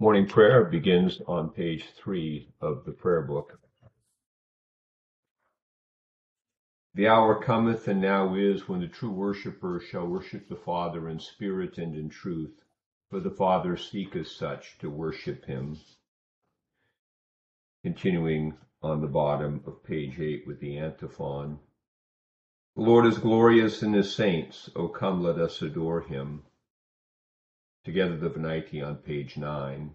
Morning prayer begins on page three of the prayer book. The hour cometh and now is when the true worshipper shall worship the Father in spirit and in truth, for the Father seeketh such to worship him. Continuing on the bottom of page eight with the antiphon. The Lord is glorious in his saints. O come, let us adore him together the Venite on page 9.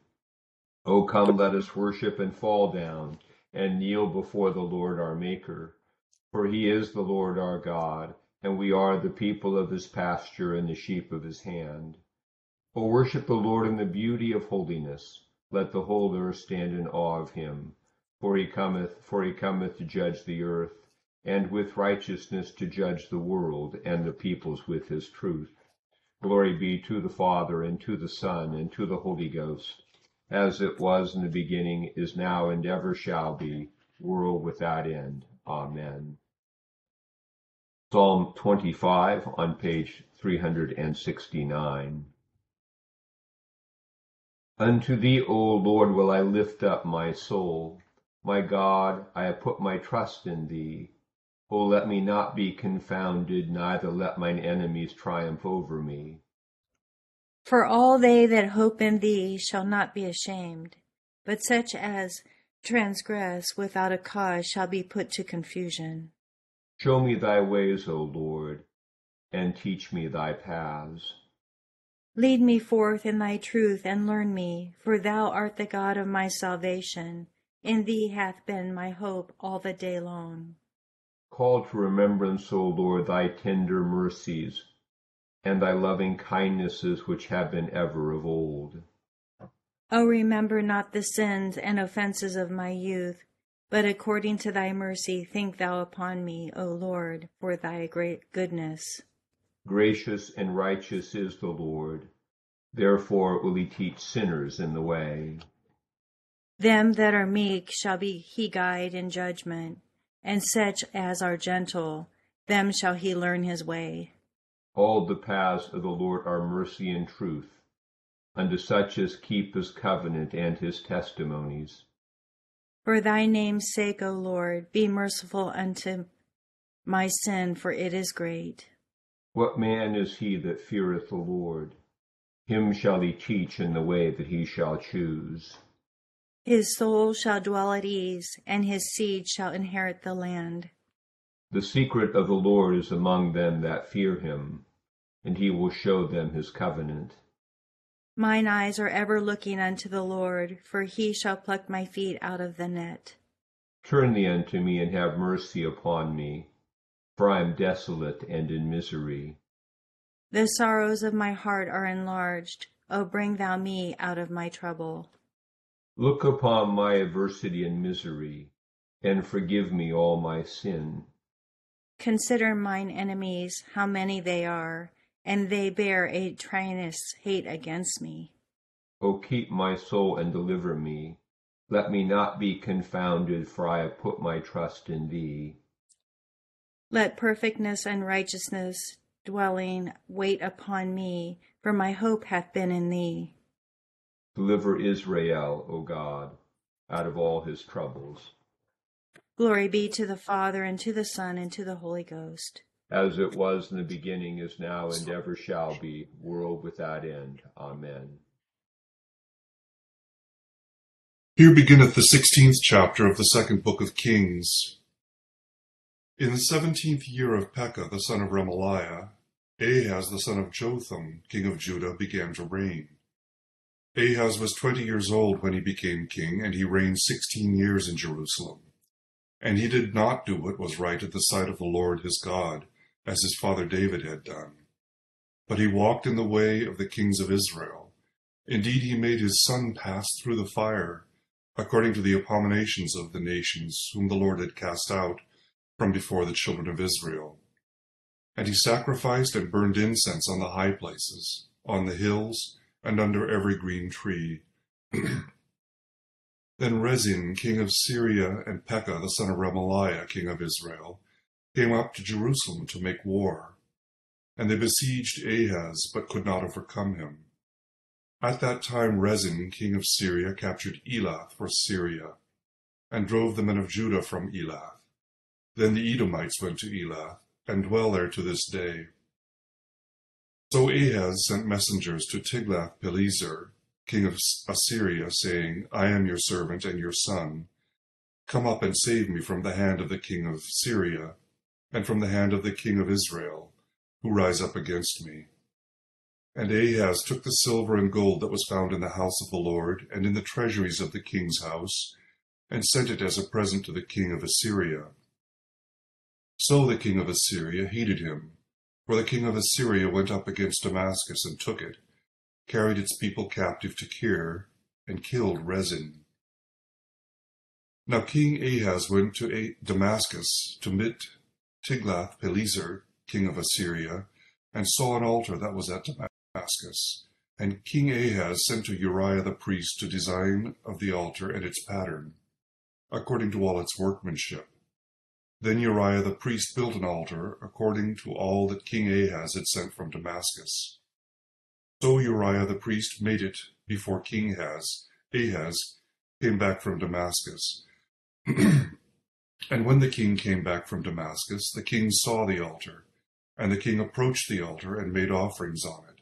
O come, let us worship and fall down, and kneel before the Lord our Maker. For he is the Lord our God, and we are the people of his pasture and the sheep of his hand. O worship the Lord in the beauty of holiness. Let the whole earth stand in awe of him. For he cometh, for he cometh to judge the earth, and with righteousness to judge the world, and the peoples with his truth. Glory be to the Father, and to the Son, and to the Holy Ghost, as it was in the beginning, is now, and ever shall be, world without end. Amen. Psalm 25 on page 369. Unto thee, O Lord, will I lift up my soul. My God, I have put my trust in thee. O let me not be confounded, neither let mine enemies triumph over me. For all they that hope in thee shall not be ashamed, but such as transgress without a cause shall be put to confusion. Show me thy ways, O Lord, and teach me thy paths. Lead me forth in thy truth and learn me, for thou art the God of my salvation. In thee hath been my hope all the day long. Call to remembrance, O Lord, thy tender mercies, and thy loving kindnesses which have been ever of old. O remember not the sins and offences of my youth, but according to thy mercy think thou upon me, O Lord, for thy great goodness. Gracious and righteous is the Lord, therefore will he teach sinners in the way. Them that are meek shall be he guide in judgment and such as are gentle, them shall he learn his way. All the paths of the Lord are mercy and truth, unto such as keep his covenant and his testimonies. For thy name's sake, O Lord, be merciful unto my sin, for it is great. What man is he that feareth the Lord? Him shall he teach in the way that he shall choose. His soul shall dwell at ease, and his seed shall inherit the land. The secret of the Lord is among them that fear him, and he will show them his covenant. Mine eyes are ever looking unto the Lord, for he shall pluck my feet out of the net. Turn thee unto me, and have mercy upon me, for I am desolate and in misery. The sorrows of my heart are enlarged. O bring thou me out of my trouble. Look upon my adversity and misery, and forgive me all my sin. Consider mine enemies, how many they are, and they bear a tyrannous hate against me. O keep my soul and deliver me. Let me not be confounded, for I have put my trust in thee. Let perfectness and righteousness dwelling wait upon me, for my hope hath been in thee. Deliver Israel, O God, out of all his troubles. Glory be to the Father, and to the Son, and to the Holy Ghost. As it was in the beginning, is now, and ever shall be, world without end. Amen. Here beginneth the sixteenth chapter of the second book of Kings. In the seventeenth year of Pekah the son of Remaliah, Ahaz the son of Jotham, king of Judah, began to reign. Ahaz was twenty years old when he became king, and he reigned sixteen years in Jerusalem. And he did not do what was right at the sight of the Lord his God, as his father David had done. But he walked in the way of the kings of Israel, Indeed, he made his son pass through the fire, according to the abominations of the nations whom the Lord had cast out from before the children of Israel. And he sacrificed and burned incense on the high places, on the hills, and under every green tree. then Rezin, king of Syria, and Pekah, the son of Remaliah, king of Israel, came up to Jerusalem to make war. And they besieged Ahaz, but could not overcome him. At that time Rezin, king of Syria, captured Elath for Syria, and drove the men of Judah from Elath. Then the Edomites went to Elath, and dwell there to this day. So Ahaz sent messengers to Tiglath-Pileser, king of Assyria, saying, I am your servant and your son. Come up and save me from the hand of the king of Syria, and from the hand of the king of Israel, who rise up against me. And Ahaz took the silver and gold that was found in the house of the Lord, and in the treasuries of the king's house, and sent it as a present to the king of Assyria. So the king of Assyria hated him, for the king of Assyria went up against Damascus and took it, carried its people captive to Kir, and killed Rezin. Now King Ahaz went to Damascus to meet Tiglath-Pileser, king of Assyria, and saw an altar that was at Damascus. Damascus. And King Ahaz sent to Uriah the priest to design of the altar and its pattern, according to all its workmanship. Then Uriah the priest built an altar, according to all that King Ahaz had sent from Damascus. So Uriah the priest made it before King Ahaz, Ahaz came back from Damascus. and when the king came back from Damascus, the king saw the altar, and the king approached the altar and made offerings on it.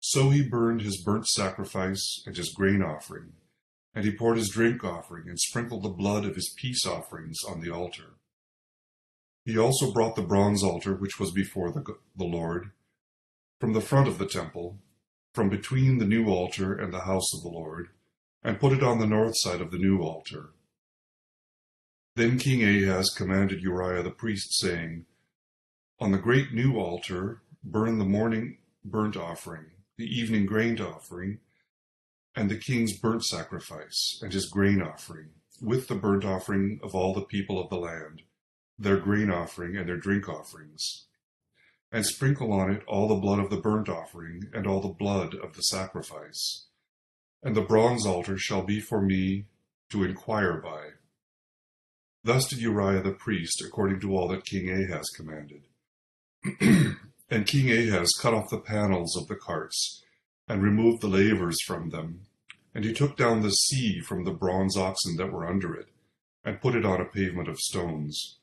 So he burned his burnt sacrifice and his grain offering, and he poured his drink offering and sprinkled the blood of his peace offerings on the altar. He also brought the bronze altar which was before the, the Lord from the front of the temple, from between the new altar and the house of the Lord, and put it on the north side of the new altar. Then King Ahaz commanded Uriah the priest, saying, On the great new altar burn the morning burnt offering the evening grain offering, and the king's burnt sacrifice, and his grain offering, with the burnt offering of all the people of the land, their grain offering and their drink offerings. And sprinkle on it all the blood of the burnt offering, and all the blood of the sacrifice. And the bronze altar shall be for me to inquire by. Thus did Uriah the priest, according to all that King Ahaz commanded. And King Ahaz cut off the panels of the carts, and removed the lavers from them. And he took down the sea from the bronze oxen that were under it, and put it on a pavement of stones.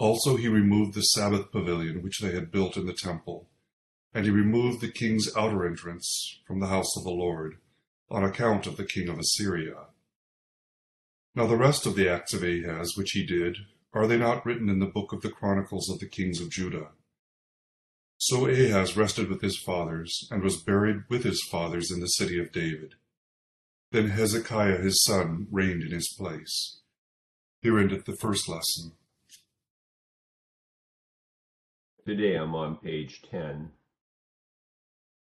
Also he removed the Sabbath pavilion which they had built in the temple, and he removed the king's outer entrance from the house of the Lord, on account of the king of Assyria. Now the rest of the acts of Ahaz which he did, are they not written in the book of the chronicles of the kings of Judah? So Ahaz rested with his fathers, and was buried with his fathers in the city of David. Then Hezekiah his son reigned in his place. Here endeth the first lesson. Te Deum on page 10.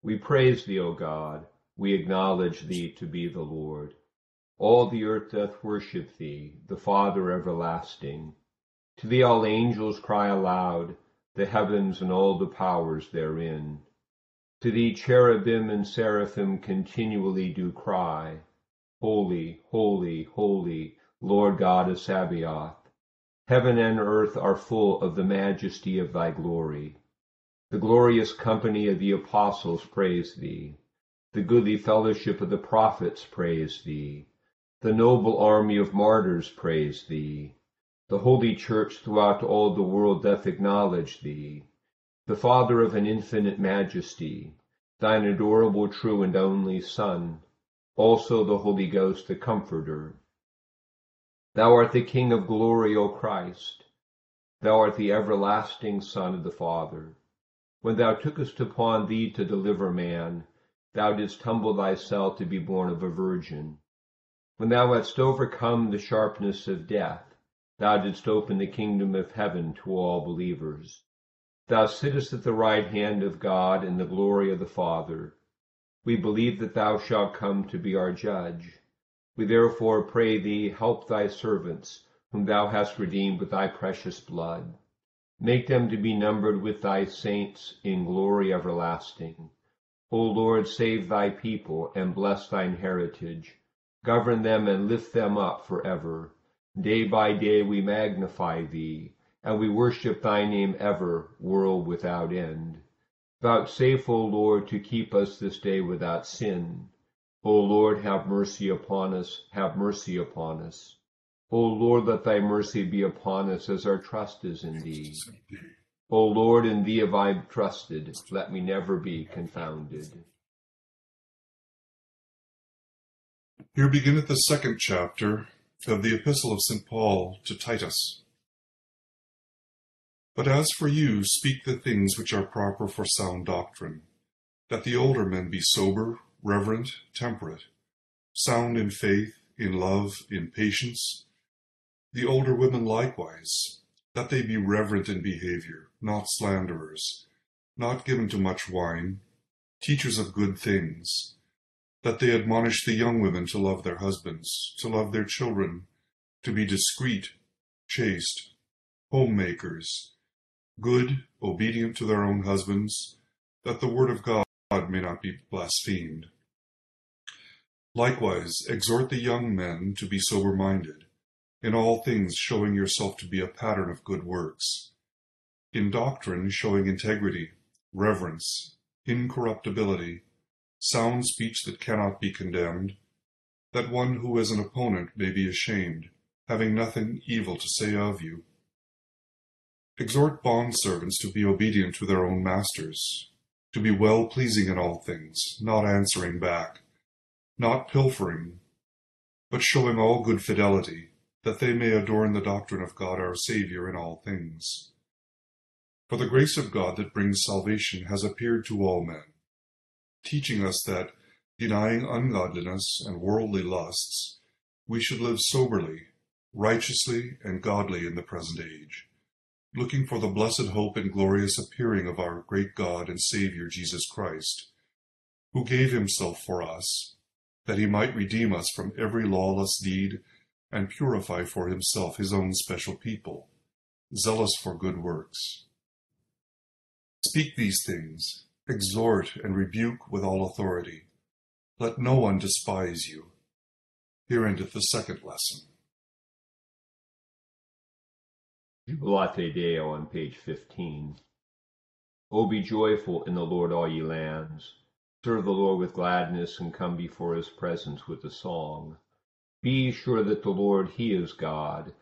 We praise thee, O God. We acknowledge thee to be the Lord. All the earth doth worship thee, the Father everlasting. To thee all angels cry aloud the heavens and all the powers therein. To thee cherubim and seraphim continually do cry, Holy, holy, holy, Lord God of Sabaoth. Heaven and earth are full of the majesty of thy glory. The glorious company of the apostles praise thee. The goodly fellowship of the prophets praise thee. The noble army of martyrs praise thee. The Holy Church throughout all the world doth acknowledge thee, the Father of an infinite majesty, thine adorable true and only Son, also the Holy Ghost the Comforter. Thou art the King of glory, O Christ. Thou art the everlasting Son of the Father. When thou tookest upon thee to deliver man, thou didst humble thyself to be born of a virgin. When thou hadst overcome the sharpness of death, Thou didst open the kingdom of heaven to all believers. Thou sittest at the right hand of God in the glory of the Father. We believe that thou shalt come to be our judge. We therefore pray thee, help thy servants, whom thou hast redeemed with thy precious blood. Make them to be numbered with thy saints in glory everlasting. O Lord, save thy people and bless thine heritage. Govern them and lift them up for ever. Day by day we magnify thee, and we worship thy name ever, world without end. Vouchsafe, O Lord, to keep us this day without sin. O Lord, have mercy upon us, have mercy upon us. O Lord, let thy mercy be upon us as our trust is in thee. O Lord, in thee have I trusted, let me never be confounded. Here beginneth the second chapter of the Epistle of St. Paul to Titus. But as for you, speak the things which are proper for sound doctrine, that the older men be sober, reverent, temperate, sound in faith, in love, in patience. The older women likewise, that they be reverent in behavior, not slanderers, not given to much wine, teachers of good things, that they admonish the young women to love their husbands, to love their children, to be discreet, chaste, homemakers, good, obedient to their own husbands, that the word of God may not be blasphemed. Likewise, exhort the young men to be sober minded, in all things showing yourself to be a pattern of good works, in doctrine showing integrity, reverence, incorruptibility, sound speech that cannot be condemned, that one who is an opponent may be ashamed, having nothing evil to say of you. Exhort bondservants to be obedient to their own masters, to be well pleasing in all things, not answering back, not pilfering, but showing all good fidelity, that they may adorn the doctrine of God our Saviour in all things. For the grace of God that brings salvation has appeared to all men, teaching us that, denying ungodliness and worldly lusts, we should live soberly, righteously, and godly in the present age, looking for the blessed hope and glorious appearing of our great God and Saviour Jesus Christ, who gave himself for us, that he might redeem us from every lawless deed and purify for himself his own special people, zealous for good works. Speak these things, exhort and rebuke with all authority. Let no one despise you. Here endeth the second lesson. Mm-hmm. Jubilate Deo on page 15. O be joyful in the Lord, all ye lands. Serve the Lord with gladness and come before his presence with a song. Be sure that the Lord, he is God.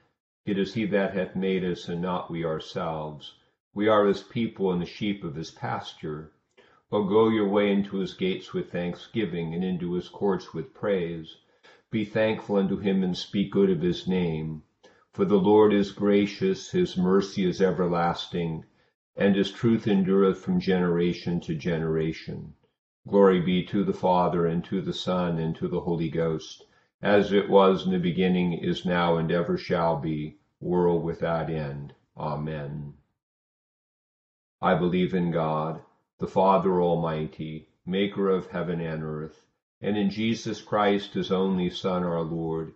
It is he that hath made us, and not we ourselves. We are his people and the sheep of his pasture. O go your way into his gates with thanksgiving, and into his courts with praise. Be thankful unto him, and speak good of his name. For the Lord is gracious, his mercy is everlasting, and his truth endureth from generation to generation. Glory be to the Father, and to the Son, and to the Holy Ghost, as it was in the beginning, is now, and ever shall be, world without end. Amen. I believe in God, the Father Almighty, maker of heaven and earth, and in Jesus Christ, his only Son, our Lord,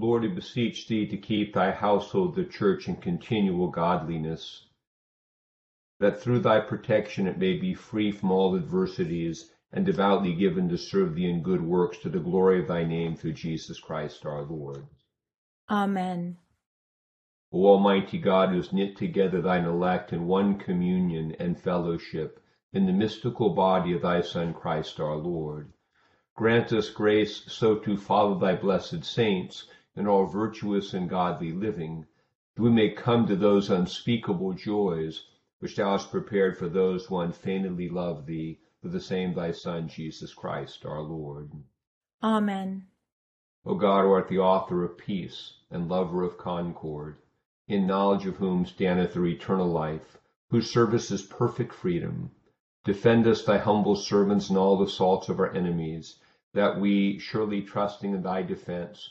Lord, I beseech thee to keep thy household, the church, in continual godliness, that through thy protection it may be free from all adversities and devoutly given to serve thee in good works to the glory of thy name through Jesus Christ our Lord. Amen. O Almighty God, who has knit together thine elect in one communion and fellowship in the mystical body of thy Son Christ our Lord, grant us grace so to follow thy blessed saints in all virtuous and godly living, that we may come to those unspeakable joys which thou hast prepared for those who unfeignedly love thee through the same thy Son, Jesus Christ, our Lord. Amen. O God, who art the author of peace and lover of concord, in knowledge of whom standeth our eternal life, whose service is perfect freedom, defend us, thy humble servants, in all the assaults of our enemies, that we, surely trusting in thy defense,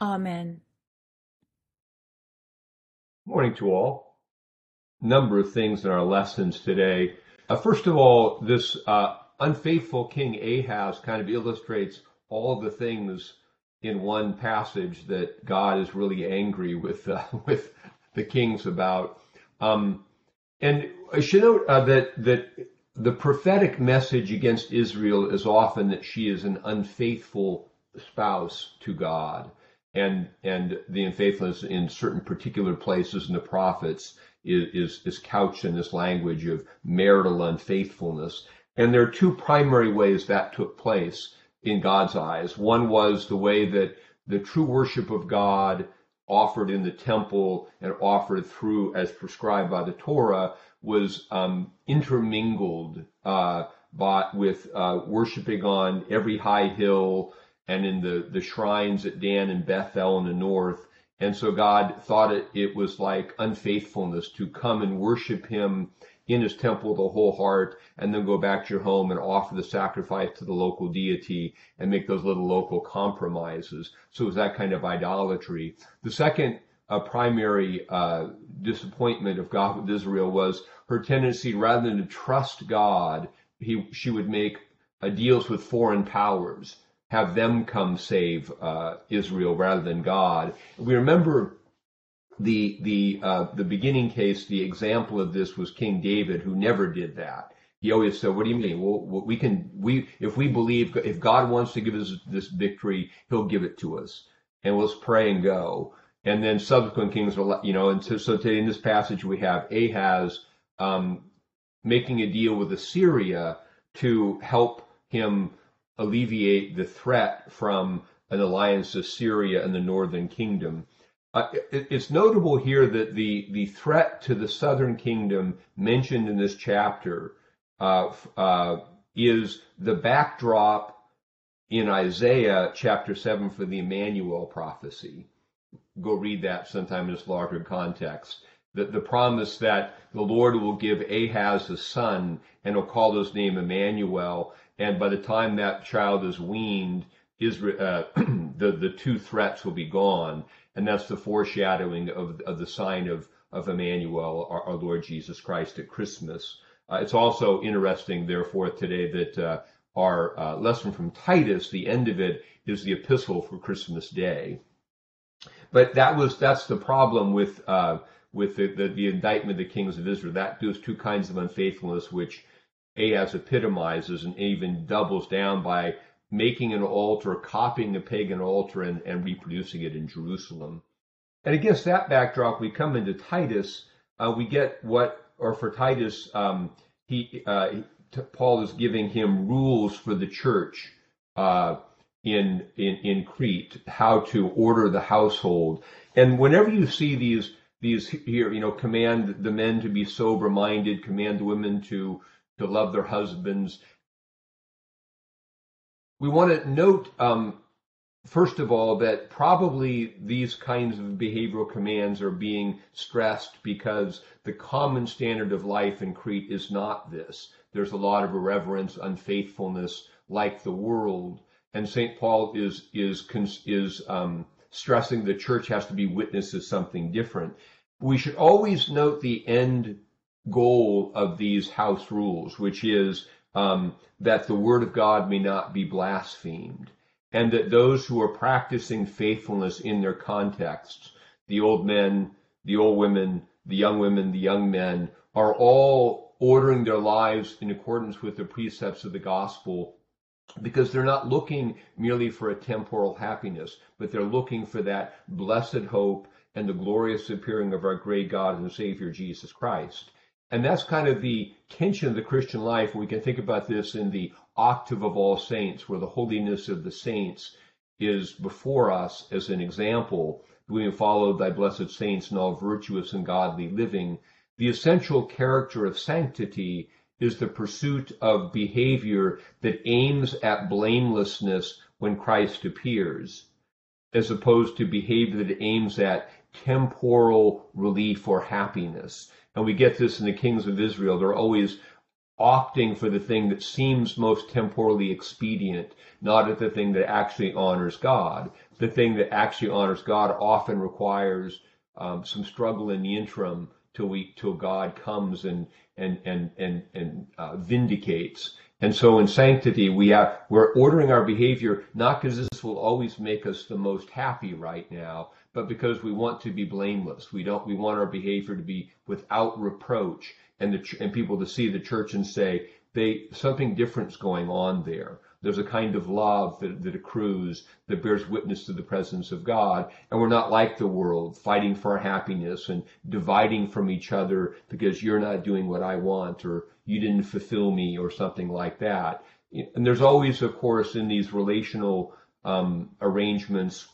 Amen. Morning to all. Number of things in our lessons today. Uh, first of all, this uh, unfaithful king Ahaz kind of illustrates all the things in one passage that God is really angry with uh, with the kings about. Um, and I should note uh, that that the prophetic message against Israel is often that she is an unfaithful spouse to God, and and the unfaithfulness in certain particular places in the prophets is, is, is couched in this language of marital unfaithfulness. And there are two primary ways that took place in God's eyes. One was the way that the true worship of God offered in the temple and offered through as prescribed by the Torah was um, intermingled uh, by, with uh, worshiping on every high hill and in the, the shrines at Dan and Bethel in the north and so God thought it, it was like unfaithfulness to come and worship him in his temple with a whole heart and then go back to your home and offer the sacrifice to the local deity and make those little local compromises. So it was that kind of idolatry. The second uh, primary uh, disappointment of God with Israel was her tendency, rather than to trust God, he, she would make uh, deals with foreign powers have them come save uh, Israel rather than God. We remember the the uh, the beginning case. The example of this was King David, who never did that. He always said, "What do you mean? Well, we can we if we believe if God wants to give us this victory, He'll give it to us, and let's pray and go." And then subsequent kings are, you know, and so, so today in this passage we have Ahaz um, making a deal with Assyria to help him alleviate the threat from an alliance of Syria and the northern kingdom. Uh, it, it's notable here that the, the threat to the southern kingdom mentioned in this chapter uh, uh, is the backdrop in Isaiah chapter 7 for the Emmanuel prophecy. Go read that sometime in its larger context. The, the promise that the Lord will give Ahaz a son and will call his name Emmanuel, and by the time that child is weaned, Israel, uh, the the two threats will be gone, and that's the foreshadowing of of the sign of of Emmanuel, our, our Lord Jesus Christ at Christmas. Uh, it's also interesting, therefore, today that uh, our uh, lesson from Titus, the end of it, is the epistle for Christmas Day. But that was that's the problem with uh, with the, the, the indictment of the kings of Israel. That those two kinds of unfaithfulness, which Ahaz epitomizes and even doubles down by making an altar, copying a pagan altar, and, and reproducing it in Jerusalem. And against that backdrop, we come into Titus. Uh, we get what, or for Titus, um, he uh, Paul is giving him rules for the church. Uh, in, in, in Crete, how to order the household. And whenever you see these, these here, you know, command the men to be sober minded, command the women to, to love their husbands. We want to note, um, first of all, that probably these kinds of behavioral commands are being stressed because the common standard of life in Crete is not this. There's a lot of irreverence, unfaithfulness, like the world and St. Paul is is is um, stressing the church has to be witness of something different. We should always note the end goal of these house rules, which is um, that the word of God may not be blasphemed, and that those who are practicing faithfulness in their contexts, the old men, the old women, the young women, the young men, are all ordering their lives in accordance with the precepts of the gospel because they're not looking merely for a temporal happiness, but they're looking for that blessed hope and the glorious appearing of our great God and Savior Jesus Christ. And that's kind of the tension of the Christian life. We can think about this in the octave of all saints, where the holiness of the saints is before us as an example. We follow thy blessed saints in all virtuous and godly living. The essential character of sanctity is the pursuit of behavior that aims at blamelessness when Christ appears, as opposed to behavior that aims at temporal relief or happiness. And we get this in the kings of Israel. They're always opting for the thing that seems most temporally expedient, not at the thing that actually honors God. The thing that actually honors God often requires um, some struggle in the interim till we till God comes and and and and and uh, vindicates. And so in sanctity, we have we're ordering our behavior not because this will always make us the most happy right now, but because we want to be blameless. We don't we want our behavior to be without reproach, and the and people to see the church and say they something different's going on there. There's a kind of love that, that accrues that bears witness to the presence of God. And we're not like the world, fighting for our happiness and dividing from each other because you're not doing what I want or you didn't fulfill me or something like that. And there's always, of course, in these relational um, arrangements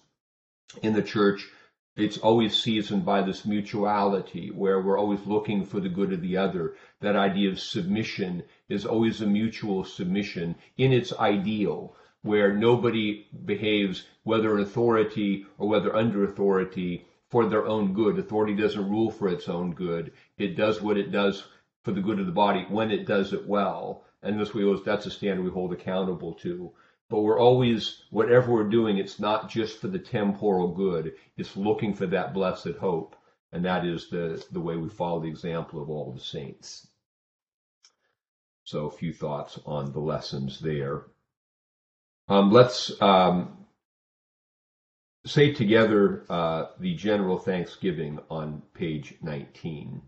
in the church, it's always seasoned by this mutuality where we're always looking for the good of the other. That idea of submission is always a mutual submission in its ideal, where nobody behaves, whether in authority or whether under authority, for their own good. Authority doesn't rule for its own good. It does what it does for the good of the body when it does it well. And this we always, that's a standard we hold accountable to but we're always, whatever we're doing, it's not just for the temporal good. It's looking for that blessed hope. And that is the, the way we follow the example of all the saints. So a few thoughts on the lessons there. Um, let's um, say together uh, the general thanksgiving on page 19.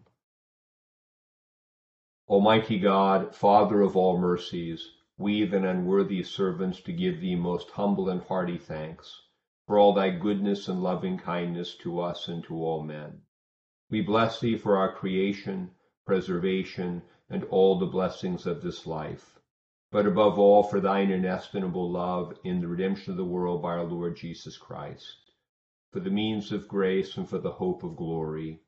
Almighty God, Father of all mercies, we than unworthy servants to give thee most humble and hearty thanks for all thy goodness and loving kindness to us and to all men. We bless thee for our creation, preservation, and all the blessings of this life, but above all for thine inestimable love in the redemption of the world by our Lord Jesus Christ, for the means of grace and for the hope of glory.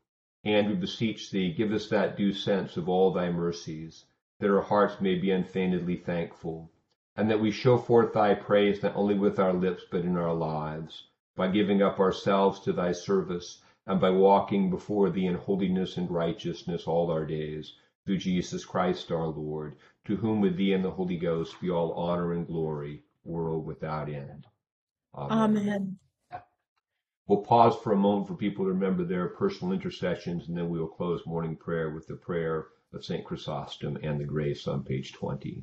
And we beseech thee, give us that due sense of all thy mercies, that our hearts may be unfeignedly thankful, and that we show forth thy praise not only with our lips but in our lives, by giving up ourselves to thy service, and by walking before thee in holiness and righteousness all our days, through Jesus Christ our Lord, to whom with thee and the Holy Ghost be all honor and glory, world without end. Amen. Amen. We'll pause for a moment for people to remember their personal intercessions, and then we will close morning prayer with the prayer of St. Chrysostom and the grace on page 20.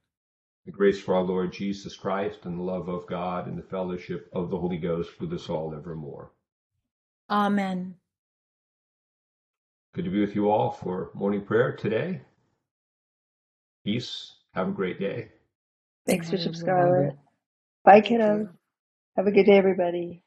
The grace for our Lord Jesus Christ and the love of God and the fellowship of the Holy Ghost with us all evermore. Amen. Good to be with you all for morning prayer today. Peace. Have a great day. Thanks, Bye, Bishop everyone. Scarlett. Bye, kiddos. Have a good day, everybody.